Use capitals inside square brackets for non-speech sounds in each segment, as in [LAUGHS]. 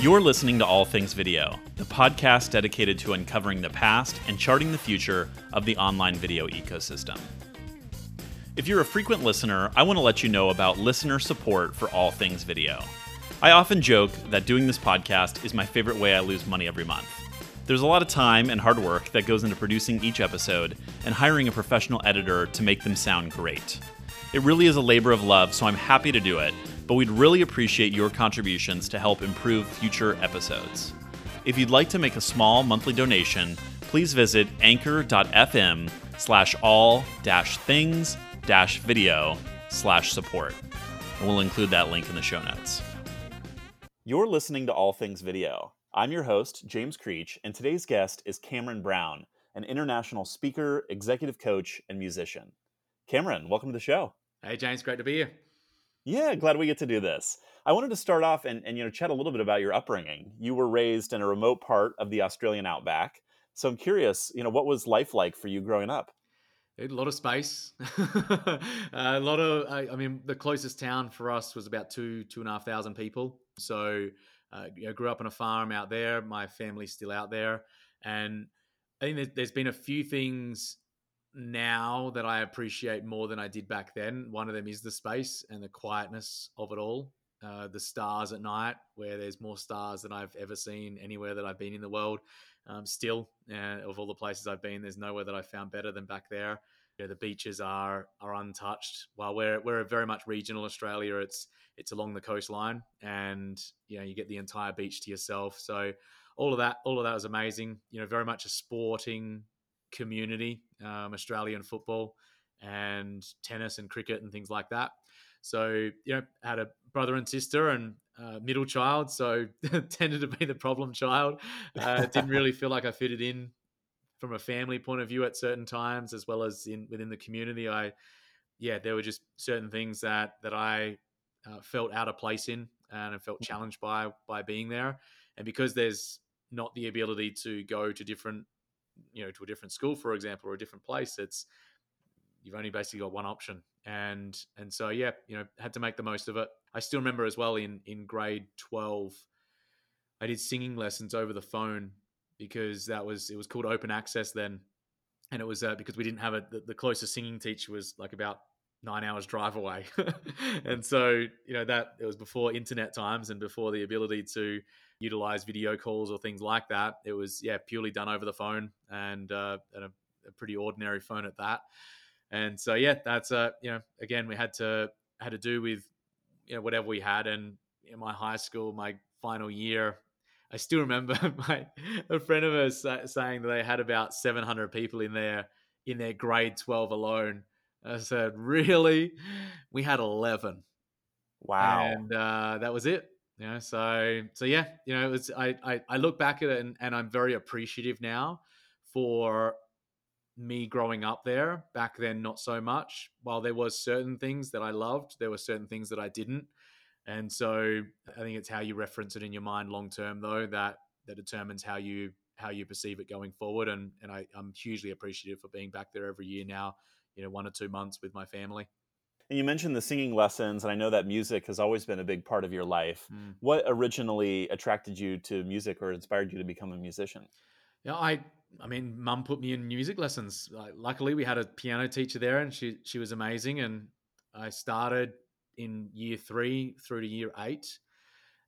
You're listening to All Things Video, the podcast dedicated to uncovering the past and charting the future of the online video ecosystem. If you're a frequent listener, I want to let you know about listener support for All Things Video. I often joke that doing this podcast is my favorite way I lose money every month. There's a lot of time and hard work that goes into producing each episode and hiring a professional editor to make them sound great. It really is a labor of love, so I'm happy to do it, but we'd really appreciate your contributions to help improve future episodes. If you'd like to make a small monthly donation, please visit anchor.fm slash all dash things dash video slash support. And we'll include that link in the show notes. You're listening to All Things Video. I'm your host, James Creech, and today's guest is Cameron Brown, an international speaker, executive coach, and musician. Cameron, welcome to the show. Hey, James, great to be here. Yeah, glad we get to do this. I wanted to start off and, and you know chat a little bit about your upbringing. You were raised in a remote part of the Australian outback, so I'm curious, you know, what was life like for you growing up? A lot of space, [LAUGHS] a lot of. I, I, mean, the closest town for us was about two two and a half thousand people. So, uh, you know, grew up on a farm out there. My family's still out there, and I think there's, there's been a few things now that I appreciate more than I did back then. One of them is the space and the quietness of it all. Uh, the stars at night, where there's more stars than I've ever seen anywhere that I've been in the world. Um, still, uh, of all the places I've been, there's nowhere that I found better than back there. You know, the beaches are are untouched. While we're we're very much regional Australia, it's it's along the coastline, and you know you get the entire beach to yourself. So all of that all of that was amazing. You know, very much a sporting community, um, Australian football and tennis and cricket and things like that. So, you know, had a brother and sister and uh, middle child, so [LAUGHS] tended to be the problem child. Uh, didn't [LAUGHS] really feel like I fitted in from a family point of view at certain times, as well as in within the community. I, yeah, there were just certain things that that I uh, felt out of place in, and I felt challenged by by being there. And because there's not the ability to go to different you know to a different school for example or a different place it's you've only basically got one option. And and so yeah you know had to make the most of it. I still remember as well in in grade 12 i did singing lessons over the phone because that was it was called open access then. And it was uh, because we didn't have a the, the closest singing teacher was like about nine hours drive away [LAUGHS] and so you know that it was before internet times and before the ability to utilize video calls or things like that. It was yeah purely done over the phone and, uh, and a, a, pretty ordinary phone at that. And so yeah, that's uh you know again we had to had to do with you know whatever we had. And in my high school, my final year, I still remember [LAUGHS] my a friend of us saying that they had about 700 people in there in their grade 12 alone. I said, really? We had 11. Wow. And uh, that was it. You know, so so yeah, you know, it's I I, I look back at it and, and I'm very appreciative now for me growing up there. Back then, not so much. While there was certain things that I loved, there were certain things that I didn't. And so I think it's how you reference it in your mind long term, though, that that determines how you how you perceive it going forward. And and I, I'm hugely appreciative for being back there every year now. You know, one or two months with my family. And you mentioned the singing lessons, and I know that music has always been a big part of your life. Mm. What originally attracted you to music or inspired you to become a musician? Yeah, I I mean, mum put me in music lessons. Like, luckily, we had a piano teacher there, and she she was amazing. And I started in year three through to year eight,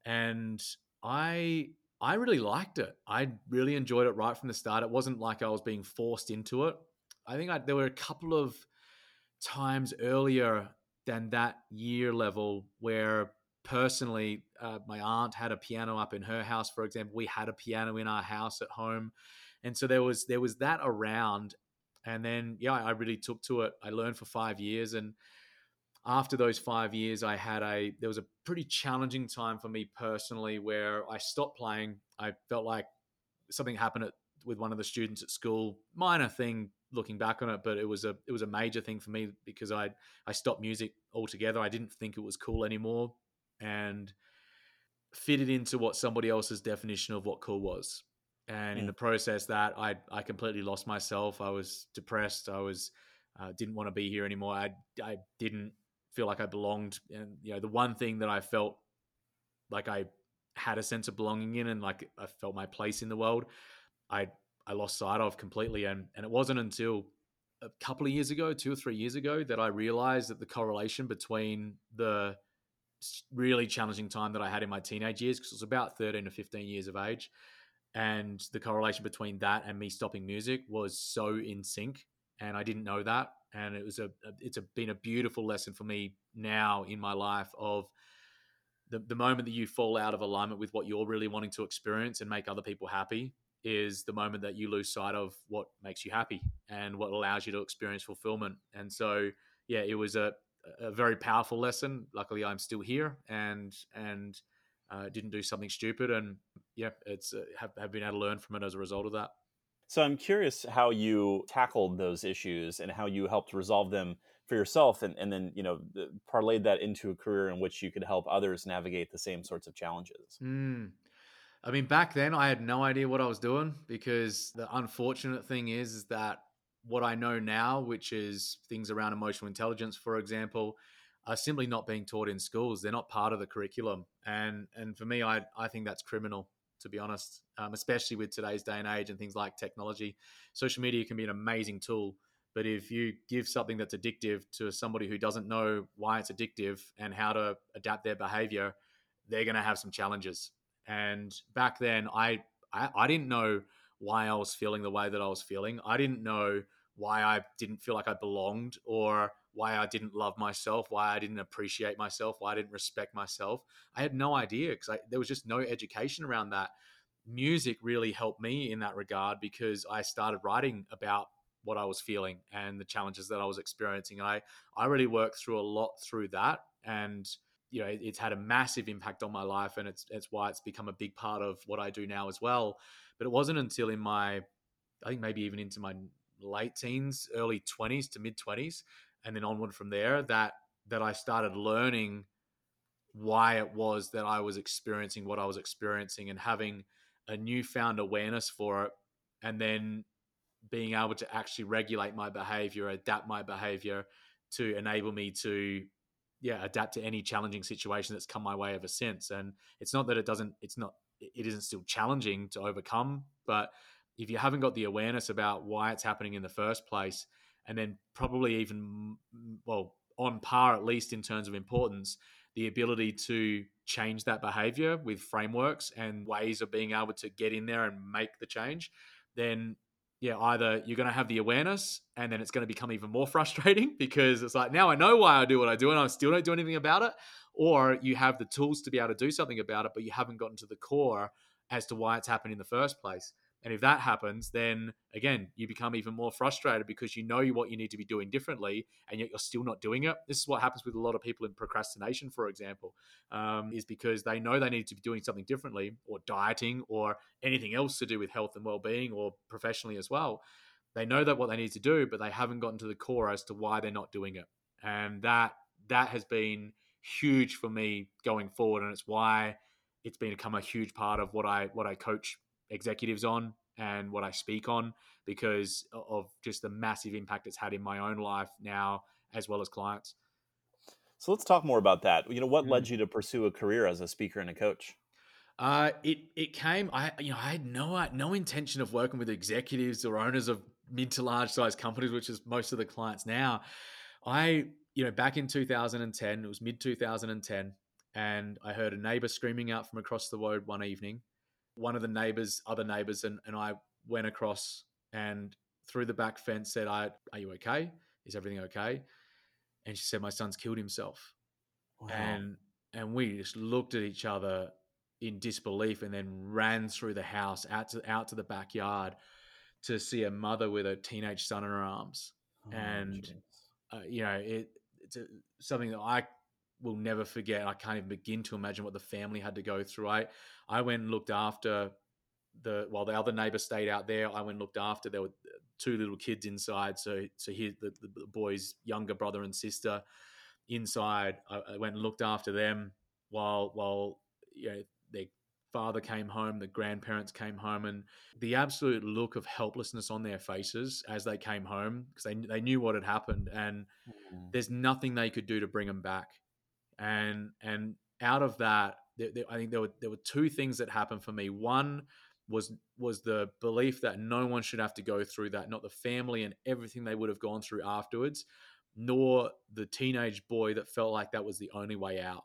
and I I really liked it. I really enjoyed it right from the start. It wasn't like I was being forced into it. I think I, there were a couple of times earlier than that year level where personally uh, my aunt had a piano up in her house for example. We had a piano in our house at home. And so there was there was that around. And then yeah i really took to it. I learned for five years. And after those five years i had a there was a pretty challenging time for me personally where i stopped playing. I felt like something happened at, with one of the students at school. Minor thing looking back on it, but it was a it was a major thing for me because I I stopped music altogether. I didn't think it was cool anymore, and fitted into what somebody else's definition of what cool was. And mm. in the process, that I I completely lost myself. I was depressed. I was uh, didn't want to be here anymore. I I didn't feel like I belonged. And you know, the one thing that I felt like I had a sense of belonging in and like I felt my place in the world, I I lost sight of completely. And and it wasn't until a couple of years ago, two or three years ago, that I realized that the correlation between the really challenging time that I had in my teenage years, because it was about 13 to 15 years of age, and the correlation between that and me stopping music was so in sync. And I didn't know that. And it was a, it's a, been a beautiful lesson for me now in my life of the, the moment that you fall out of alignment with what you're really wanting to experience and make other people happy is the moment that you lose sight of what makes you happy and what allows you to experience fulfillment. And so, yeah, it was a, a very powerful lesson. Luckily, I'm still here and and uh, didn't do something stupid. And yeah, it's uh, have, have been able to learn from it as a result of that. So I'm curious how you tackled those issues and how you helped resolve them for yourself and, and then you know parlayed that into a career in which you could help others navigate the same sorts of challenges mm. I mean back then i had no idea what i was doing because the unfortunate thing is, is that what i know now which is things around emotional intelligence for example are simply not being taught in schools. They're not part of the curriculum. And and for me i i think that's criminal to be honest um, especially with today's day and age and things like technology. Social media can be an amazing tool but if you give something that's addictive to somebody who doesn't know why it's addictive and how to adapt their behavior, they're going to have some challenges. And back then, I, I, I didn't know why I was feeling the way that I was feeling. I didn't know why I didn't feel like I belonged or why I didn't love myself, why I didn't appreciate myself, why I didn't respect myself. I had no idea because there was just no education around that. Music really helped me in that regard because I started writing about what I was feeling and the challenges that I was experiencing. And I, I really worked through a lot through that. And, you know, it's had a massive impact on my life. And it's, it's why it's become a big part of what I do now as well. But it wasn't until in my, I think maybe even into my late teens, early 20s to mid 20s, and then onward from there that, that I started learning why it was that I was experiencing what I was experiencing and having a newfound awareness for it. And then being able to actually regulate my behavior, adapt my behavior to enable me to yeah adapt to any challenging situation that's come my way ever since. And it's not that it doesn't it's not it isn't still challenging to overcome but if you haven't got the awareness about why it's happening in the first place and then probably even well on par at least in terms of importance the ability to change that behavior with frameworks and ways of being able to get in there and make the change then yeah, either you're going to have the awareness and then it's going to become even more [LAUGHS] frustrating because it's like, now I know why I do what I do and I still don't do anything about it. Or you have the tools to be able to do something about it, but you haven't gotten to the core as to why it's happened in the first place. And if that happens, then again, you become even more frustrated because you know what you need to be doing differently, and yet you're still not doing it. This is what happens with a lot of people in procrastination, for example, um, is because they know they need to be doing something differently, or dieting, or anything else to do with health and well-being, or professionally as well. They know that what they need to do, but they haven't gotten to the core as to why they're not doing it, and that that has been huge for me going forward, and it's why it's been become a huge part of what I what I coach executives on and what I speak on because of just the massive impact it's had in my own life now as well as clients. So let's talk more about that. You know, what mm. led you to pursue a career as a speaker and a coach? Uh, it it came. I you know I had no no intention of working with executives or owners of mid to large size companies, which is most of the clients now. I you know back in 2010, it was mid 2010, and I heard a neighbor screaming out from across the road one evening, one of the neighbors, other neighbors, and, and I went across and through the back fence said, I, Are you okay? Is everything okay? And she said, My son's killed himself. Wow. And and we just looked at each other in disbelief and then ran through the house out to out to the backyard to see a mother with a teenage son in her arms. Oh, and uh, you know, it, it's a, something that I will never forget. I can't even begin to imagine what the family had to go through. I I went and looked after the while the other neighbor stayed out there. I went and looked after. There were two little kids inside, so so he the, the boy's younger brother and sister inside. I, I went and looked after them while while you know their father came home, the grandparents came home, and the absolute look of helplessness on their faces as they came home because they they knew what had happened, and mm. there's nothing they could do to bring them back and and out of that there, there, I think there were there were two things that happened for me. One was was the belief that no one should have to go through that, not the family and everything they would have gone through afterwards, nor the teenage boy that felt like that was the only way out.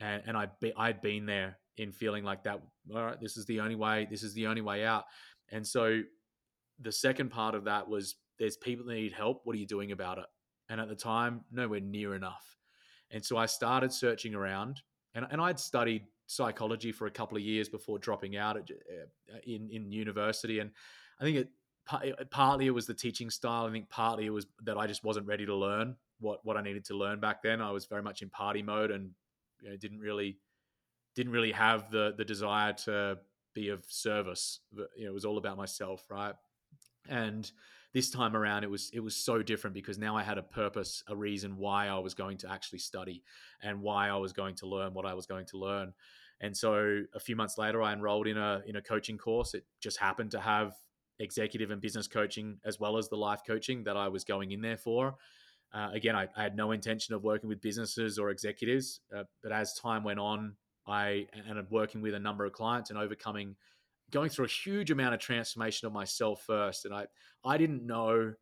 And and I'd be I'd been there in feeling like that. All right, this is the only way. This is the only way out. And so the second part of that was there's people that need help. What are you doing about it? And at the time, nowhere near enough. And so I started searching around, and, and I'd studied psychology for a couple of years before dropping out at, uh, in in university. And I think it partly it was the teaching style. I think partly it was that I just wasn't ready to learn what what I needed to learn back then. I was very much in party mode and you know, didn't really didn't really have the the desire to be of service. You know, it was all about myself, right? And this time around, it was it was so different because now I had a purpose, a reason why I was going to actually study, and why I was going to learn what I was going to learn. And so, a few months later, I enrolled in a in a coaching course. It just happened to have executive and business coaching as well as the life coaching that I was going in there for. Uh, again, I, I, had no intention of working with businesses or executives, uh, but as time went on, I ended working with a number of clients and overcoming going through a huge amount of transformation of myself first. And I, I didn't know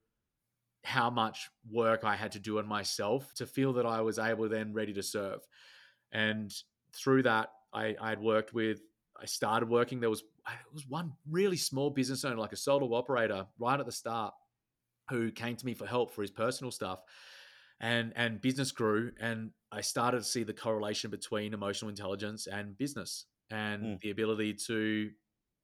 how much work I had to do on myself to feel that I was able then ready to serve. And through that, I, I had worked with, I started working. There was, it was one really small business owner, like a solo operator right at the start who came to me for help for his personal stuff and and business grew and i started to see the correlation between emotional intelligence and business and mm. the ability to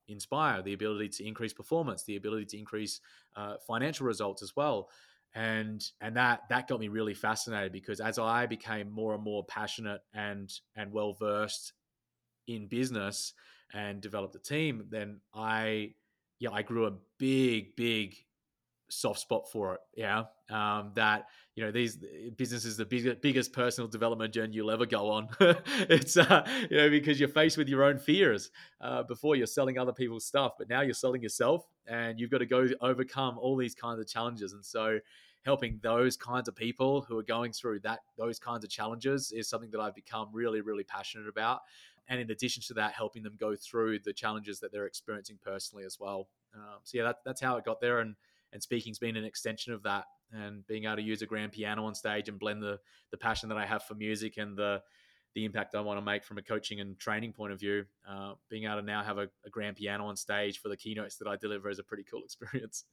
inspire, the ability to increase performance, the ability to increase uh, financial results as well. And and that that got me really fascinated because as I became more and more passionate and and well versed in business and developed a team, then I yeah I grew a big big soft spot for it. Yeah, um, that you know these businesses the big, biggest personal development journey you'll ever go on. [LAUGHS] it's uh, you know because you're faced with your own fears uh, before you're selling other people's stuff, but now you're selling yourself, and you've got to go overcome all these kinds of challenges. And so, helping those kinds of people who are going through that those kinds of challenges is something that I've become really really passionate about. And in addition to that, helping them go through the challenges that they're experiencing personally as well. Um, so yeah, that, that's how it got there, and and speaking's been an extension of that and being able to use a grand piano on stage and blend the the passion that I have for music and the the impact I want to make from a coaching and training point of view. Uh, being able to now have a, a, grand piano on stage for the keynotes that I deliver is a pretty cool [LAUGHS] experience.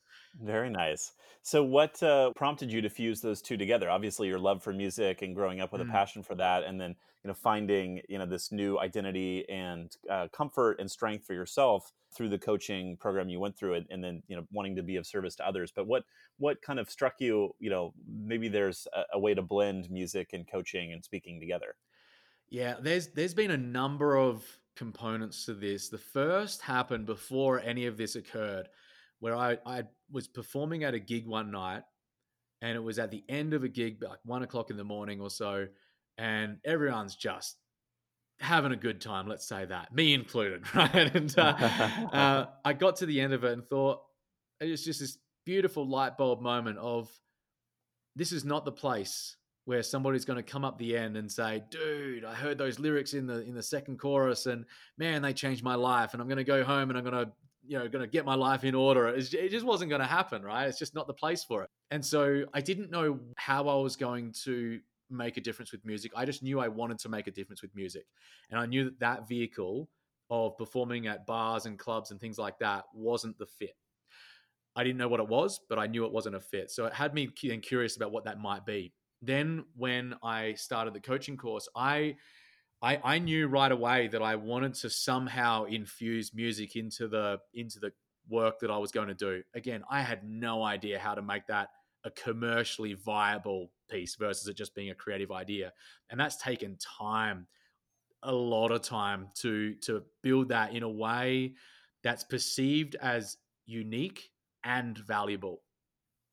Very nice. So, what uh, prompted you to fuse those two together? Obviously, your love for music and growing up with mm. a passion for that, and then you know finding you know this new identity and uh, comfort and strength for yourself through the coaching program you went through it and then you know wanting to be of service to others but what what kind of struck you you know maybe there's a, a way to blend music and coaching and speaking together yeah, there's there's been a number of components to this. The first happened before any of this occurred, where I, I was performing at a gig one night, and it was at the end of a gig, like one o'clock in the morning or so, and everyone's just having a good time. Let's say that, me included, [LAUGHS] right? And uh, uh, [LAUGHS] I got to the end of it and thought it was just this beautiful light bulb moment of this is not the place where somebody's going to come up the end and say, "Dude, I heard those lyrics in the in the second chorus, and man, they changed my life." And I'm going to go home and I'm going to, you know, going to get my life in order. It just wasn't going to happen, right? It's just not the place for it. And so I didn't know how I was going to make a difference with music. I just knew I wanted to make a difference with music, and I knew that that vehicle of performing at bars and clubs and things like that wasn't the fit. I didn't know what it was, but I knew it wasn't a fit. So it had me curious about what that might be then when I started the coaching course, I, I I knew right away that I wanted to somehow infuse music into the into the work that I was going to do. Again, I had no idea how to make that a commercially viable piece versus it just being a creative idea. And that's taken time, a lot of time to to build that in a way that's perceived as unique and valuable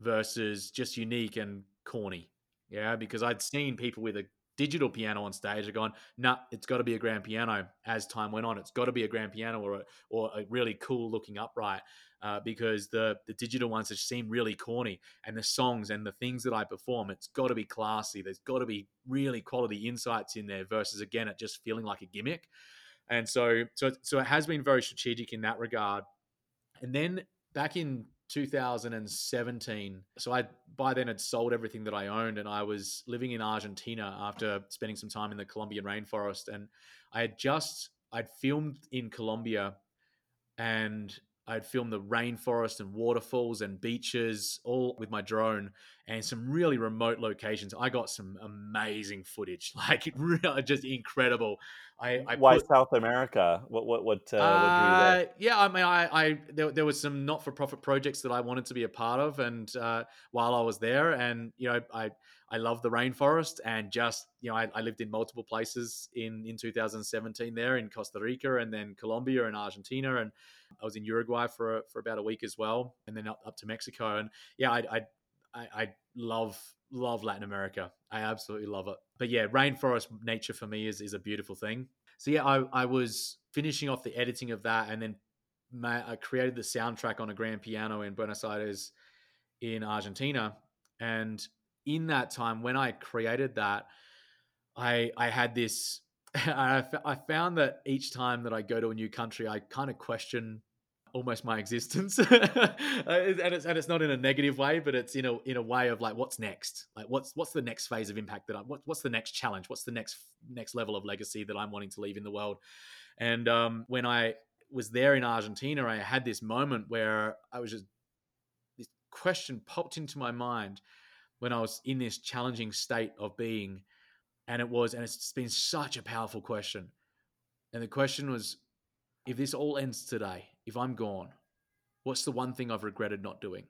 versus just unique and corny yeah, because I'd seen people with a digital piano on stage. I've gone, nah, it's got to be a grand piano. As time went on, it's got to be a grand piano or a, or a really cool looking upright. Uh, because the the digital ones just seem really corny, and the songs and the things that I perform, it's got to be classy. There's got to be really quality insights in there, versus again, it just feeling like a gimmick. And so, so, so it has been very strategic in that regard. And then back in 2017. So I by then had sold everything that I owned and I was living in Argentina after spending some time in the Colombian rainforest and I had just I'd filmed in Colombia and I'd filmed the rainforest and waterfalls and beaches all with my drone and some really remote locations. I got some amazing footage, [LAUGHS] like really just incredible. I, I why put, South America? What what what? Uh, uh, yeah, I mean, I, I there, there was some not for profit projects that I wanted to be a part of, and uh, while I was there, and you know, I I love the rainforest, and just you know, I, I lived in multiple places in in 2017 there in Costa Rica, and then Colombia and Argentina, and I was in Uruguay for for about a week as well, and then up, up to Mexico. And yeah, I, I I love love Latin America. I absolutely love it. But yeah, rainforest nature for me is is a beautiful thing. So yeah, I I was finishing off the editing of that, and then I created the soundtrack on a grand piano in Buenos Aires, in Argentina, and in that time when I created that, I I had this [LAUGHS] I, found that each time that I go to a new country, I kind of question almost my existence, [LAUGHS] and it's and it's not in a negative way, but it's in a in a way of like, what's next? Like, what's what's the next phase of impact that I what, what's the next challenge? What's the next next level of legacy that I'm wanting to leave in the world? And um, when I was there in Argentina, I had this moment where I was just this question popped into my mind when I was in this challenging state of being and it was, and it's been such a powerful question. And the question was if this all ends today, if I'm gone, what's the one thing I've regretted not doing?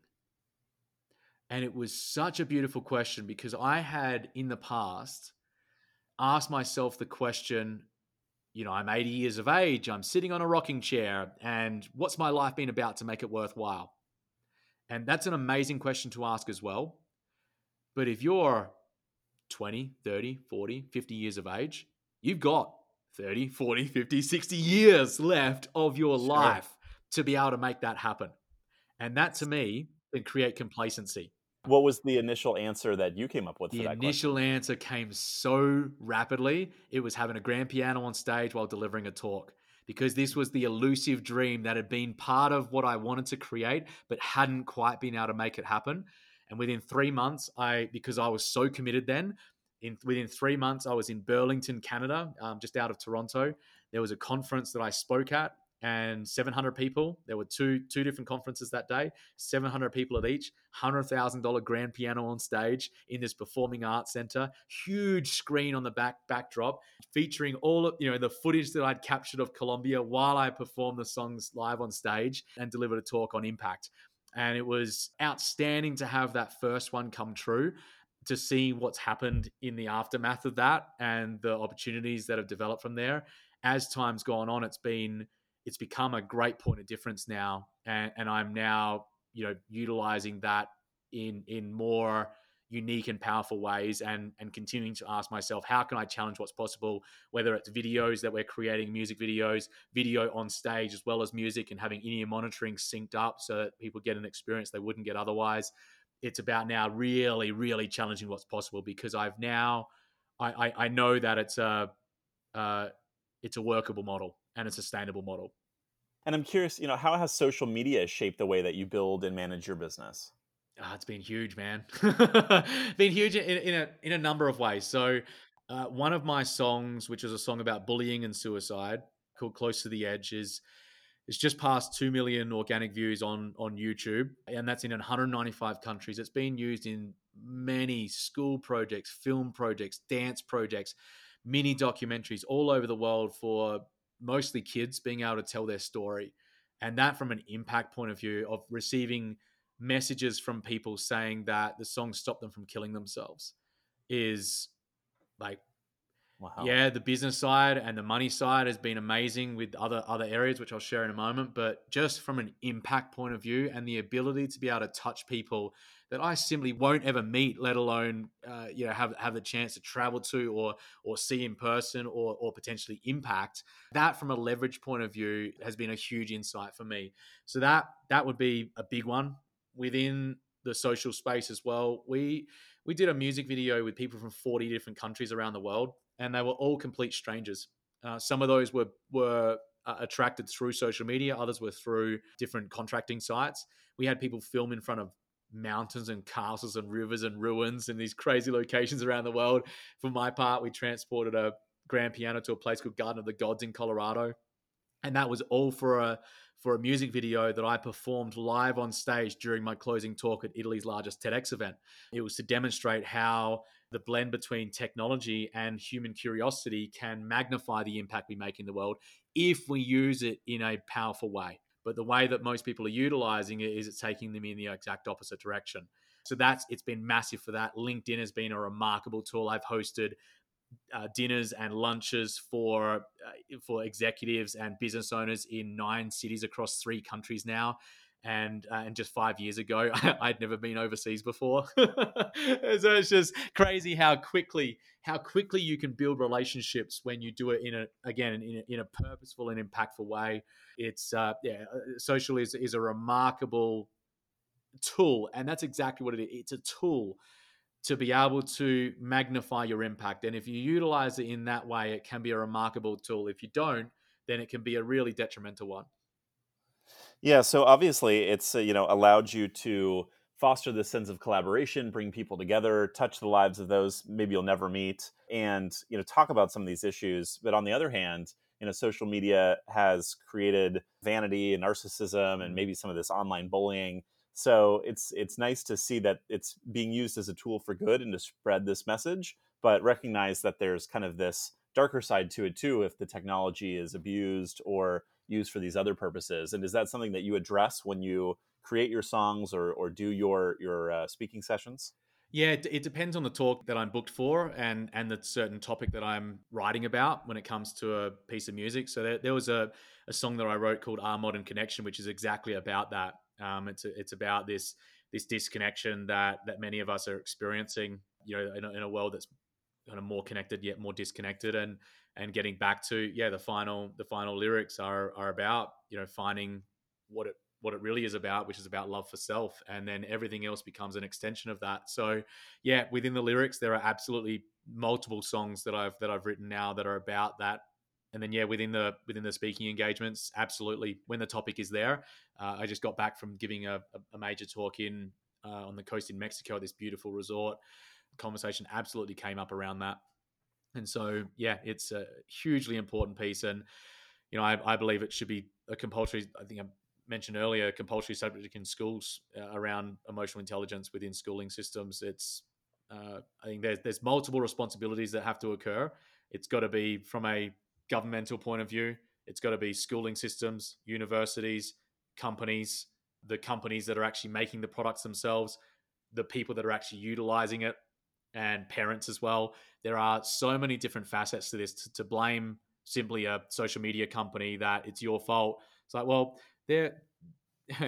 And it was such a beautiful question because I had in the past asked myself the question, you know, I'm 80 years of age, I'm sitting on a rocking chair, and what's my life been about to make it worthwhile? And that's an amazing question to ask as well. But if you're 20, 30, 40, 50 years of age, you've got 30, 40, 50, 60 years left of your sure. life to be able to make that happen. And that to me can create complacency. What was the initial answer that you came up with? The initial question? answer came so rapidly. It was having a grand piano on stage while delivering a talk because this was the elusive dream that had been part of what I wanted to create, but hadn't quite been able to make it happen. And within three months, I because I was so committed then, in within three months, I was in Burlington, Canada, um, just out of Toronto. There was a conference that I spoke at, and 700 people. There were two two different conferences that day. 700 people at each. Hundred thousand dollar grand piano on stage in this performing arts center. Huge screen on the back backdrop, featuring all of you know the footage that I'd captured of Colombia while I performed the songs live on stage and delivered a talk on impact. And it was outstanding to have that first one come true, to see what's happened in the aftermath of that and the opportunities that have developed from there. As time's gone on, it's been it's become a great point of difference now. And, and I'm now, you know, utilizing that in in more unique and powerful ways and and continuing to ask myself how can i challenge what's possible? Whether it's videos that we're creating music videos video on stage as well as music and having in-ear monitoring synced up so that people get an experience they wouldn't get otherwise. It's about now really really challenging what's possible because i've now i i, I know that it's a uh, it's a workable model and a sustainable model. And i'm curious you know how has social media shaped the way that you build and manage your business Oh, it's been huge, man. [LAUGHS] been huge in, in, a in a number of ways. So, uh, one of my songs, which is a song about bullying and suicide, called "Close to the Edge," is it's just past two million organic views on on YouTube, and that's in 195 countries. It's been used in many school projects, film projects, dance projects, mini documentaries all over the world for mostly kids being able to tell their story, and that from an impact point of view of receiving messages from people saying that the song stopped them from killing themselves is like Wow. Yeah, the business side and the money side has been amazing with other other areas, which I'll share in a moment. But just from an impact point of view and the ability to be able to touch people that I simply won't ever meet, let alone uh, you know have have the chance to travel to or or see in person or or potentially impact. That from a leverage point of view has been a huge insight for me. So that that would be a big one within the social space as well. We we did a music video with people from 40 different countries around the world and they were all complete strangers. Uh, some of those were were uh, attracted through social media, others were through different contracting sites. We had people film in front of mountains and castles and rivers and ruins in these crazy locations around the world. For my part, we transported a grand piano to a place called Garden of the Gods in Colorado, and that was all for a for a music video that I performed live on stage during my closing talk at Italy's largest TEDx event. It was to demonstrate how the blend between technology and human curiosity can magnify the impact we make in the world if we use it in a powerful way. But the way that most people are utilizing it is it's taking them in the exact opposite direction. So that's it's been massive for that. LinkedIn has been a remarkable tool. I've hosted uh, dinners and lunches for uh, for executives and business owners in nine cities across three countries now. And uh, and just five years ago, [LAUGHS] I'd never been overseas before. [LAUGHS] so it's just crazy how quickly how quickly you can build relationships when you do it in a again in a, in a purposeful and impactful way. It's uh, yeah, uh, social is is a remarkable tool, and that's exactly what it is. It's a tool to be able to magnify your impact. And if you utilize it in that way, it can be a remarkable tool. If you don't, then it can be a really detrimental one. Yeah, so obviously it's uh, you know allowed you to foster this sense of collaboration, bring people together, touch the lives of those maybe you'll never meet, and you know talk about some of these issues. But on the other hand, you know social media has created vanity and narcissism and mm-hmm. maybe some of this online bullying so it's it's nice to see that it's being used as a tool for good and to spread this message, but recognize that there's kind of this darker side to it too if the technology is abused or used for these other purposes. And is that something that you address when you create your songs or or do your your uh, speaking sessions? Yeah, it, depends on the talk that I'm booked for and and the certain topic that I'm writing about when it comes to a piece of music. So there, there was a, a song that I wrote called Our Modern Connection, which is exactly about that. Um, it's it's about this this disconnection that that many of us are experiencing. You know, in a, in a world that's kind of more connected yet more disconnected, and and getting back to yeah, the final the final lyrics are are about you know finding what it what it really is about, which is about love for self, and then everything else becomes an extension of that. So, yeah, within the lyrics, there are absolutely multiple songs that I've that I've written now that are about that and then yeah within the within the speaking engagements absolutely when the topic is there uh, i just got back from giving a, a major talk in uh, on the coast in mexico at this beautiful resort. Conversation absolutely came up around that. And so yeah it's a hugely important piece. And you know i, I believe it should be a compulsory i think i mentioned earlier compulsory subject in schools uh, around emotional intelligence within schooling systems. It's uh, i think there's, there's multiple responsibilities that have to occur. It's got to be from a governmental point of view, it's got to be schooling systems, universities, companies, the companies that are actually making the products themselves, the people that are actually utilizing it, and parents as well. There are so many different facets to this. To, to blame simply a social media company that it's your fault. It's like, well, they're [LAUGHS]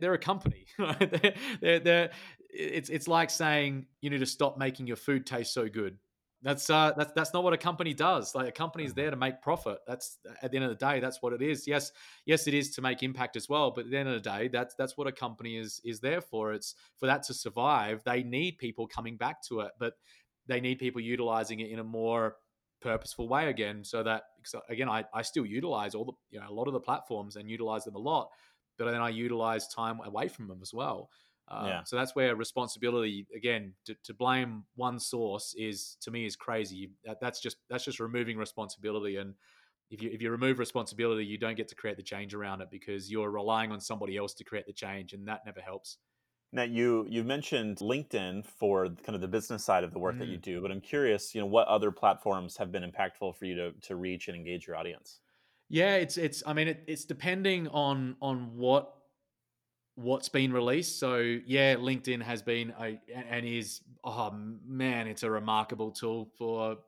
they're a company. [LAUGHS] they're, they're, they're, it's it's like saying you need to stop making your food taste so good. That's uh, that's that's not what a company does. Like a company is mm-hmm. there to make profit. That's at the end of the day, that's what it is. Yes, yes, it is to make impact as well. But at the end of the day, that's that's what a company is is there for. It's for that to survive. They need people coming back to it, but they need people utilizing it in a more purposeful way again. So that again, I I still utilize all the you know a lot of the platforms and utilize them a lot, but then I utilize time away from them as well. Uh, yeah. So that's where responsibility again to, to, blame one source is to me is crazy. That, that's just that's just removing responsibility. And if you if you remove responsibility, you don't get to create the change around it because you're relying on somebody else to create the change, and that never helps. Now you you mentioned LinkedIn for kind of the business side of the work mm. that you mm. do, but I'm curious, you know, what other platforms have been impactful for you to to reach and engage your audience? Yeah, it's it's I mean it, it's depending on on what what's been released. So yeah, LinkedIn has been a, and is oh man, it's a remarkable tool for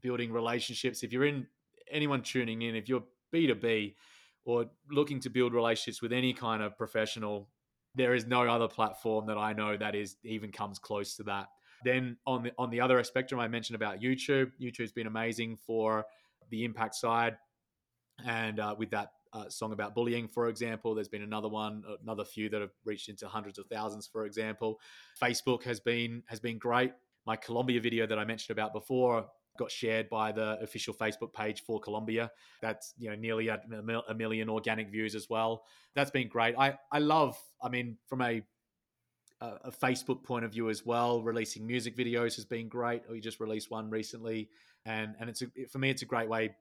building relationships. If you're in anyone tuning in, if you're B2B or looking to build relationships with any kind of professional, there is no other platform that I know that is even comes close to that. Then on the on the other spectrum, I mentioned about YouTube. YouTube's been amazing for the impact side, and uh, with that uh, song about bullying, for example, there's been another one, another few that have reached into hundreds of thousands, for example. Facebook has been has been great. My Colombia video that I mentioned about before got shared by the official Facebook page for Colombia. That's you know nearly a, a million organic views as well. That's been great. I I love. I mean, from a a Facebook point of view as well, releasing music videos has been great. We just released one recently, and and it's a, for me it's a great way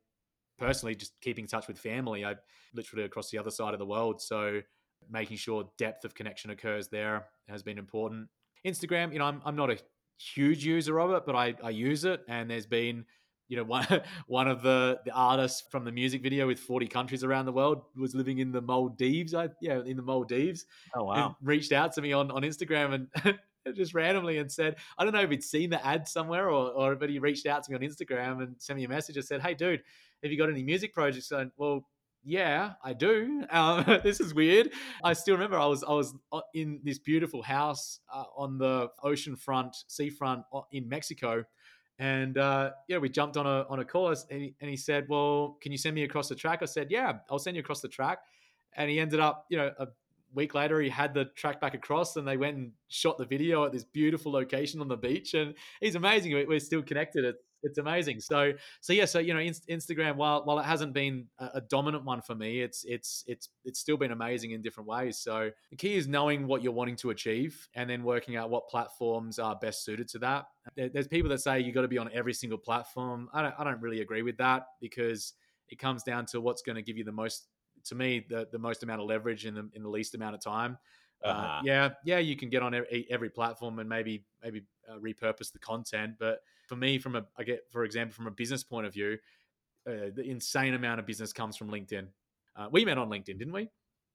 personally just keeping in touch with family. I literally across the other side of the world, so making sure depth of connection occurs there has been important. Instagram, you know, I'm I'm not a huge user of it, but I, I use it. And there's been, you know, [LAUGHS] one one of the, the artists from the music video with 40 countries around the world was living in the Maldives. I yeah, in the Maldives. Oh wow. reached out to me on, on Instagram and [LAUGHS] just randomly and said, I don't know if he'd seen the ad somewhere or, or but he reached out to me on Instagram and sent me a message and said, Hey dude, have you got any music projects? And well, yeah, I do. [LAUGHS] Um, [LAUGHS] this is weird. I still remember I was I was uh, in this beautiful house uh, on the ocean front, seafront uh, in Mexico, and uh, yeah, we jumped on a on a course, and he, and he said, "Well, can you send me across the track?" I said, "Yeah, I'll send you across the track." And he ended up, you know, a week later, he had the track back across, and they went and shot the video at this beautiful location on the beach. And he's amazing. We're still connected. It's it's amazing. So so yeah, so you know, Instagram while while it hasn't been a, dominant one for me, it's it's it's it's still been amazing in different ways. So the key is knowing what you're wanting to achieve and then working out what platforms are best suited to that. There's people that say you got to be on every single platform. I don't I don't really agree with that because it comes down to what's going to give you the most to me the, the most amount of leverage in the in the least amount of time. Uh, uh-huh. Uh, yeah, yeah, you can get on every, every platform and maybe maybe uh, repurpose the content, but for me, from a I get for example from a business point of view, uh, the insane amount of business comes from LinkedIn. Uh, we met on LinkedIn, didn't we?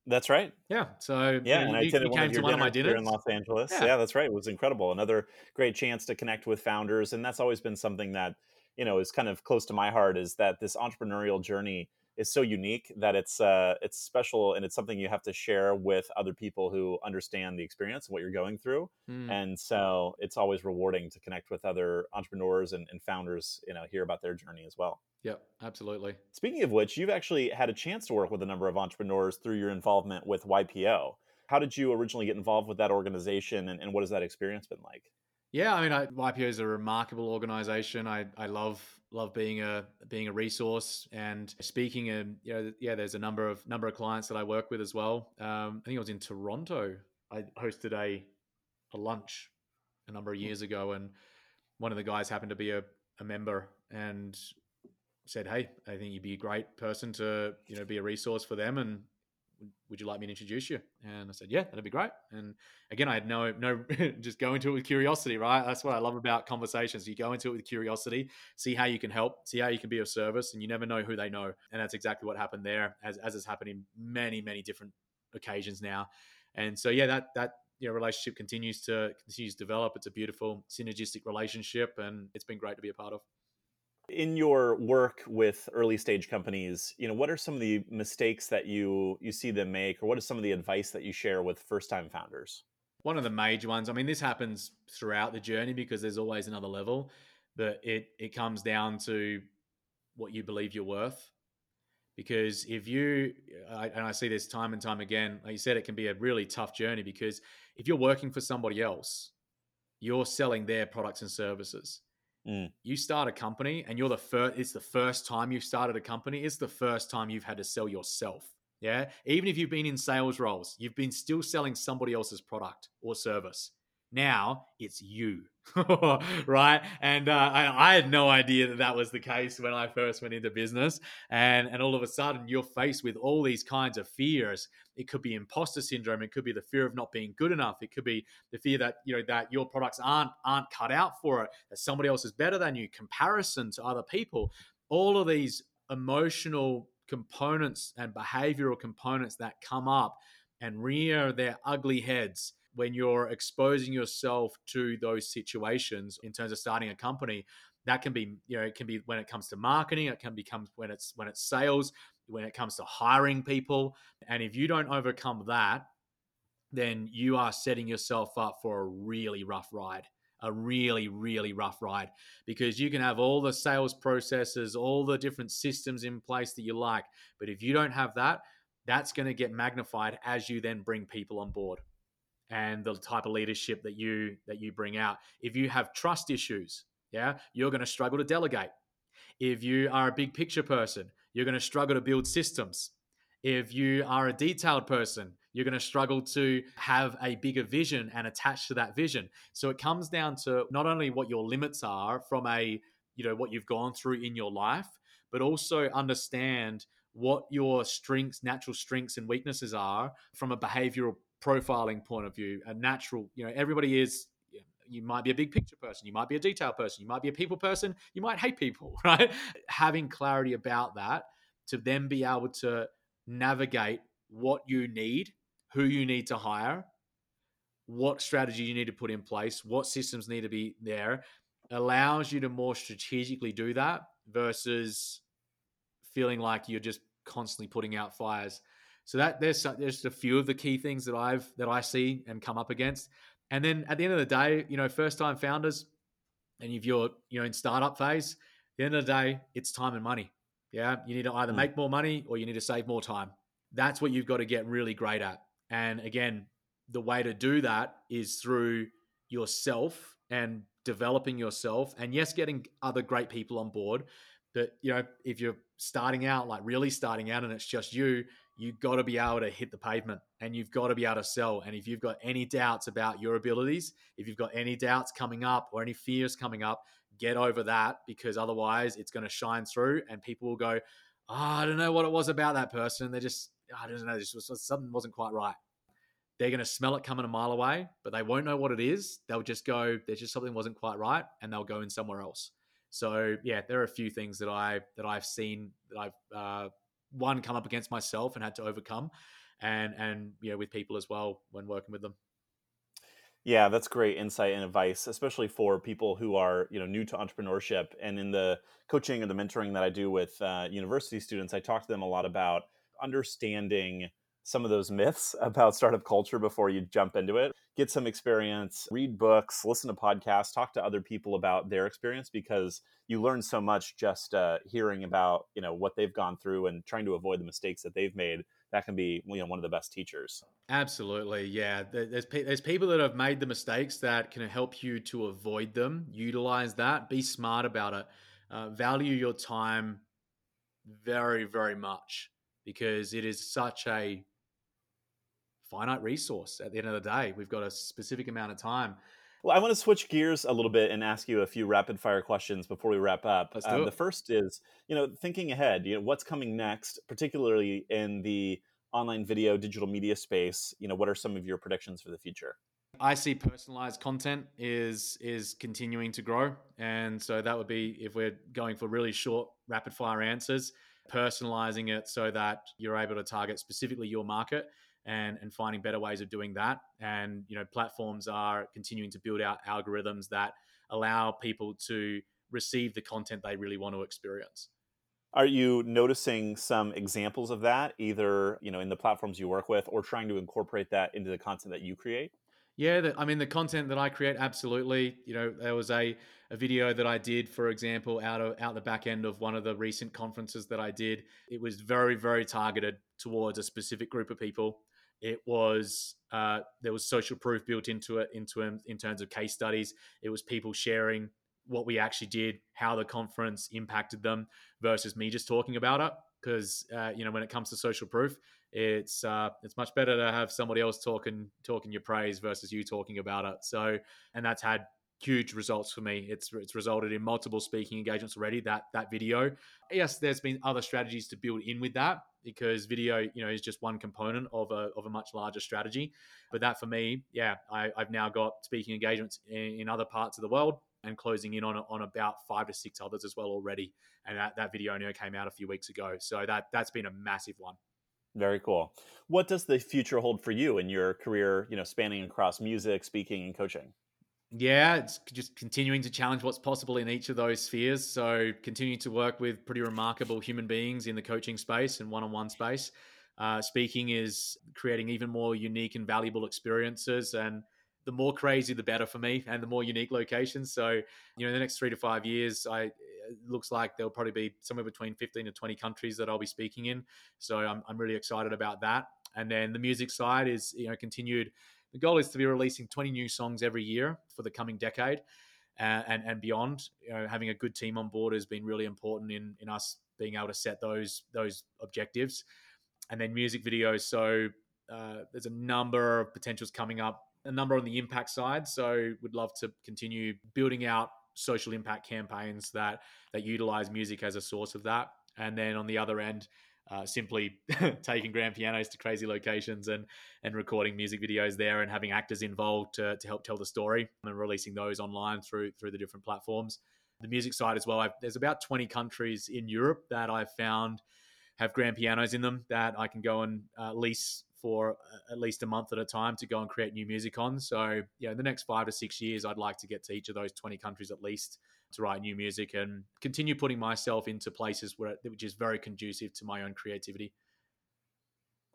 That's right. Yeah. So yeah, you, and I you, you one of one of my dinners here in Los Angeles. Yeah. yeah, that's right. It was incredible. Another great chance to connect with founders, and that's always been something that you know is kind of close to my heart. Is that this entrepreneurial journey is so unique that it's uh, it's special and it's something you have to share with other people who understand the experience and what you're going through. Mm. And so it's always rewarding to connect with other entrepreneurs and, and founders, you know, hear about their journey as well. Yep, absolutely. Speaking of which, you've actually had a chance to work with a number of entrepreneurs through your involvement with YPO. How did you originally get involved with that organization and, and what has that experience been like? Yeah, I mean, I, YPO is a remarkable organization. I, I love love being a being a resource and speaking. And you know, yeah, there's a number of number of clients that I work with as well. Um, I think I was in Toronto. I hosted a a lunch a number of years ago, and one of the guys happened to be a, a member and said, "Hey, I think you'd be a great person to you know be a resource for them." And would you like me to introduce you? And I said, yeah, that'd be great. And again, I had no, no, [LAUGHS] just go into it with curiosity, right? That's what I love about conversations. You go into it with curiosity, see how you can help, see how you can be of service, and you never know who they know. And that's exactly what happened there, as, as has happened in many, many different occasions now. And so, yeah, that, that, you know, relationship continues to continues to develop. It's a beautiful synergistic relationship, and it's been great to be a part of in your work with early stage companies you know what are some of the mistakes that you you see them make or what is some of the advice that you share with first time founders? One of the major ones i mean this happens throughout the journey because there's always another level but it it comes down to what you believe you're worth. Because if you I, and i see this time and time again like you said it can be a really tough journey because if you're working for somebody else you're selling their products and services Mm. You start a company and you're the first, it's the first time you've started a company. It's the first time you've had to sell yourself. Yeah. Even if you've been in sales roles, you've been still selling somebody else's product or service. Now it's you, [LAUGHS] right? And uh, I, I, had no idea that that was the case when I first went into business. And, and all of a sudden, you're faced with all these kinds of fears. It could be imposter syndrome. It could be the fear of not being good enough. It could be the fear that you know that your products aren't aren't cut out for it. That somebody else is better than you. Comparison to other people. All of these emotional components and behavioral components that come up and rear their ugly heads when you're exposing yourself to those situations in terms of starting a company, that can be, you know, it can be when it comes to marketing, it can become when it's when it's sales, when it comes to hiring people. And if you don't overcome that, then you are setting yourself up for a really rough ride a really, really rough ride because you can have all the sales processes, all the different systems in place that you like. But if you don't have that, that's going to get magnified as you then bring people on board and the type of leadership that you that you bring out. If you have trust issues yeah you're going to struggle to delegate. If you are a big picture person you're going to struggle to build systems. If you are a detailed person you're going to struggle to have a bigger vision and attach to that vision. So it comes down to not only what your limits are from a you know what you've gone through in your life but also understand what your strengths, natural strengths and weaknesses are from a behavioral profiling point of view. A natural, you know, everybody is you might be a big picture person, you might be a detail person, you might be a people person, you might hate people, [LAUGHS] right? Having clarity about that to then be able to navigate what you need, who you need to hire, what strategy you need to put in place, what systems need to be there, allows you to more strategically do that versus feeling like you're just constantly putting out fires. So that there's there's a few of the key things that I've that I see and come up against. And then at the end of the day, you know, first time founders, and if you're you know in startup phase, at the end of the day, it's time and money. Yeah, you need to either mm. make more money or you need to save more time. That's what you've got to get really great at. And again, the way to do that is through yourself and developing yourself and yes getting other great people on board but you know if you're starting out like really starting out and it's just you you've got to be able to hit the pavement and you've got to be able to sell. And if you've got any doubts about your abilities if you've got any doubts coming up or any fears coming up get over that because otherwise it's going to shine through and people will go oh, i don't know what it was about that person. They just i don't know this was something wasn't quite right. They're going to smell it coming a mile away but they won't know what it is. They'll just go there's just something wasn't quite right and they'll go in somewhere else. So yeah, there are a few things that I that I've seen that I've uh, one come up against myself and had to overcome, and and you know with people as well when working with them. Yeah, that's great insight and advice, especially for people who are you know new to entrepreneurship. And in the coaching and the mentoring that I do with uh, university students, I talk to them a lot about understanding some of those myths [LAUGHS] about startup culture before you jump into it. Get some experience, read books, listen to podcasts, talk to other people about their experience because you learn so much just uh, hearing about you know what they've gone through and trying to avoid the mistakes that they've made. That can be you know one of the best teachers. Absolutely, yeah. There's there's people that have made the mistakes that can help you to avoid them. Utilize that. Be smart about it. Uh, value your time very very much because it is such a finite resource at the end of the day. We've got a specific amount of time. Well, I want to switch gears a little bit and ask you a few rapid fire questions before we wrap up. Um. The first is, you know, thinking ahead, you know, what's coming next, particularly in the online video digital media space, you know, what are some of your predictions for the future? I see personalized content is is continuing to grow, and so that would be if we're going for really short, rapid fire answers, personalizing it so that you're able to target specifically your market and and finding better ways of doing that. And you know, platforms are continuing to build out algorithms that allow people to receive the content they really want to experience. Are you noticing some examples of that, either you know in the platforms you work with, or trying to incorporate that into the content that you create? Yeah, the, I mean the content that I create, absolutely. You know, there was a, a video that I did, for example, out of out the back end of one of the recent conferences that I did. It was very, very targeted towards a specific group of people. It was uh, there was social proof built into it, into in terms of case studies. It was people sharing what we actually did, how the conference impacted them, versus me just talking about it. Because uh, you know, when it comes to social proof, it's uh, it's much better to have somebody else talking talking your praise versus you talking about it. So, and that's had huge results for me. It's it's resulted in multiple speaking engagements already. That that video. Yes, there's been other strategies to build in with that because video, you know, is just one component of a of a much larger strategy. But that for me, yeah, I, have now got speaking engagements in, in, other parts of the world and closing in on on about five to six others as well already. And that, that video only came out a few weeks ago, so that that's been a massive one. Very cool. What does the future hold for you in your career, you know, spanning across music, speaking, and coaching? Yeah, it's just continuing to challenge what's possible in each of those spheres. So, continuing to work with pretty remarkable human beings in the coaching space and one on one space. Uh, speaking is creating even more unique and valuable experiences. And the more crazy, the better for me, and the more unique locations. So, you know, in the next three to five years, I looks like there'll probably be somewhere between 15 to 20 countries that I'll be speaking in. So I'm, I'm really excited about that. And then the music side is, you know, continued. The goal is to be releasing 20 new songs every year for the coming decade uh, and, and beyond. You know, having a good team on board has been really important in, in us being able to set those, those objectives. And then music videos. So uh, there's a number of potentials coming up a number on the impact side. So we'd love to continue building out social impact campaigns that that utilize music as a source of that. And then on the other end, uh, simply [LAUGHS] taking grand pianos to crazy locations and and recording music videos there and having actors involved to, to help tell the story and releasing those online through through the different platforms. The music side as well. I've, there's about 20 countries in Europe that I've found have grand pianos in them that I can go and uh, lease for at least a month at a time to go and create new music on. So, yeah, in the next five to six years, I'd like to get to each of those 20 countries at least to write new music and continue putting myself into places where which is very conducive to my own creativity.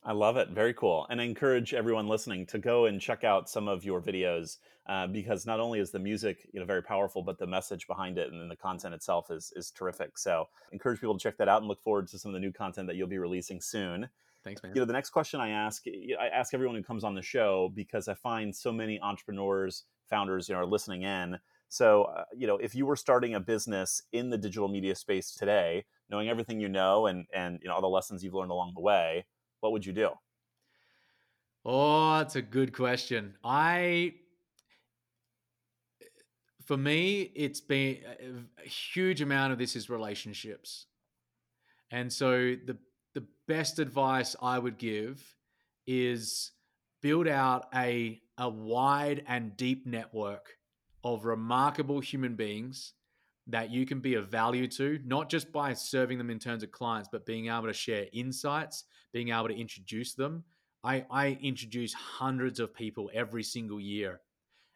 I love it. Very cool. And I encourage everyone listening to go and check out some of your videos uh, because not only is the music you know very powerful, but the message behind it and then the content itself is is terrific. So encourage people to check that out and look forward to some of the new content that you'll be releasing soon. Thanks, man. You know, the next question I ask, I ask everyone who comes on the show because I find so many entrepreneurs, founders, you know, are listening in. So, uh, you know, if you were starting a business in the digital media space today, knowing everything you know and and you know all the lessons you've learned along the way, what would you do? Oh, that's a good question. I for me, it's been a huge amount of this is relationships. And so the the best advice I would give is build out a, a wide and deep network of remarkable human beings that you can be of value to, not just by serving them in terms of clients, but being able to share insights, being able to introduce them. I, I introduce hundreds of people every single year,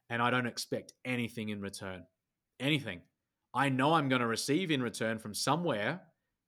and I don't expect anything in return. Anything. I know I'm going to receive in return from somewhere,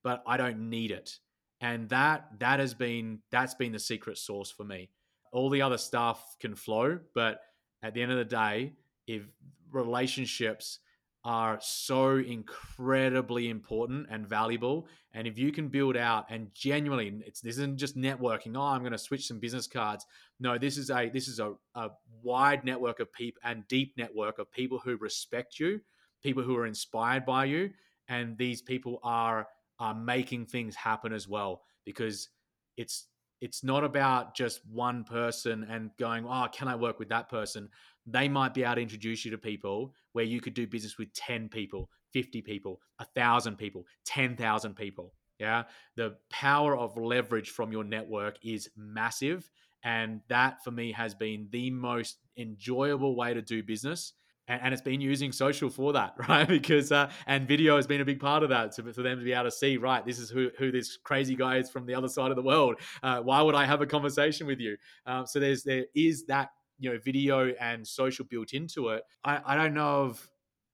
but I don't need it and that that has been that's been the secret sauce for me all the other stuff can flow but at the end of the day if relationships are so incredibly important and valuable and if you can build out and genuinely it's this isn't just networking oh i'm going to switch some business cards. No this is a this is a, a wide network of people and deep network of people who respect you people who are inspired by you and these people are are making things happen as well because it's it's not about just one person and going oh can i work with that person they might be able to introduce you to people where you could do business with 10 people 50 people 1000 people 10000 people yeah the power of leverage from your network is massive and that for me has been the most enjoyable way to do business and, and it's been using social for that, [LAUGHS] right? Because uh, and video has been a big part of that for them to be able to see, right? This is who who this crazy guy is from the other side of the world. Uh, why would I have a conversation with you? Um, so there's there is that you know video and social built into it. I, I don't know of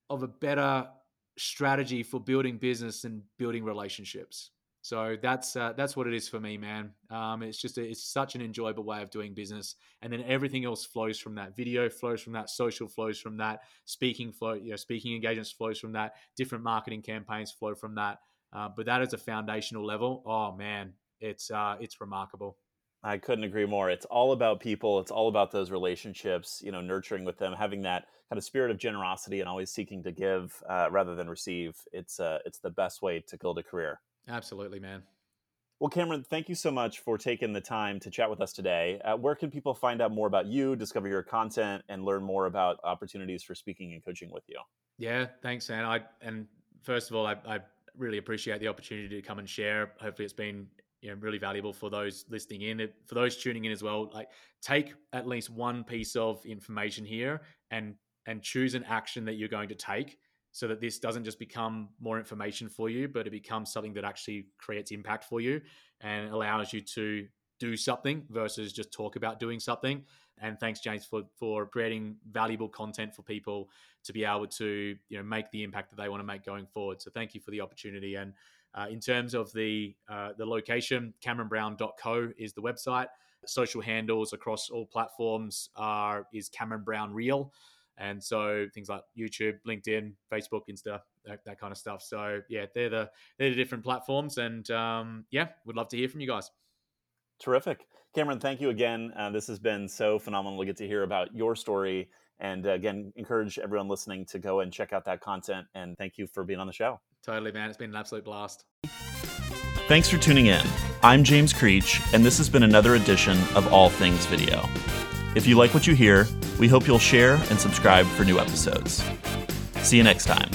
of a better strategy for building business and building relationships. So that's uh, that's what it is for me, man. Um, it's just a, it's such an enjoyable way of doing business, and then everything else flows from that. Video flows from that. Social flows from that. Speaking flow, you know, speaking engagements flows from that. Different marketing campaigns flow from that. Uh, but that is a foundational level. Oh man, it's uh, it's remarkable. I couldn't agree more. It's all about people. It's all about those relationships. You know, nurturing with them, having that kind of spirit of generosity, and always seeking to give uh, rather than receive. It's uh, it's the best way to build a career. Absolutely, man. Well, Cameron, thank you so much for taking the time to chat with us today. Uh, where can people find out more about you, discover your content, and learn more about opportunities for speaking and coaching with you? Yeah, thanks, and I and first of all, I, I really appreciate the opportunity to come and share. Hopefully, it's been you know really valuable for those listening in, for those tuning in as well. Like, take at least one piece of information here and and choose an action that you're going to take so that this doesn't just become more information for you, but it becomes something that actually creates impact for you and allows you to do something versus just talk about doing something. And thanks, James, for for creating valuable content for people to be able to you know make the impact that they want to make going forward. So thank you for the opportunity. And uh, in terms of the uh, the location, CameronBrown.co is the website. Social handles across all platforms are is Cameron Brown Real, and so things like YouTube, LinkedIn, Facebook, Insta, that, that kind of stuff. So yeah, they're the they're the different platforms, and um, yeah, would love to hear from you guys. Terrific, Cameron. Thank you again. Uh, this has been so phenomenal to get to hear about your story, and uh, again, encourage everyone listening to go and check out that content. And thank you for being on the show. Totally, man. It's been an absolute blast. Thanks for tuning in. I'm James Creech, and this has been another edition of All Things Video. If you like what you hear, we hope you'll share and subscribe for new episodes. See you next time.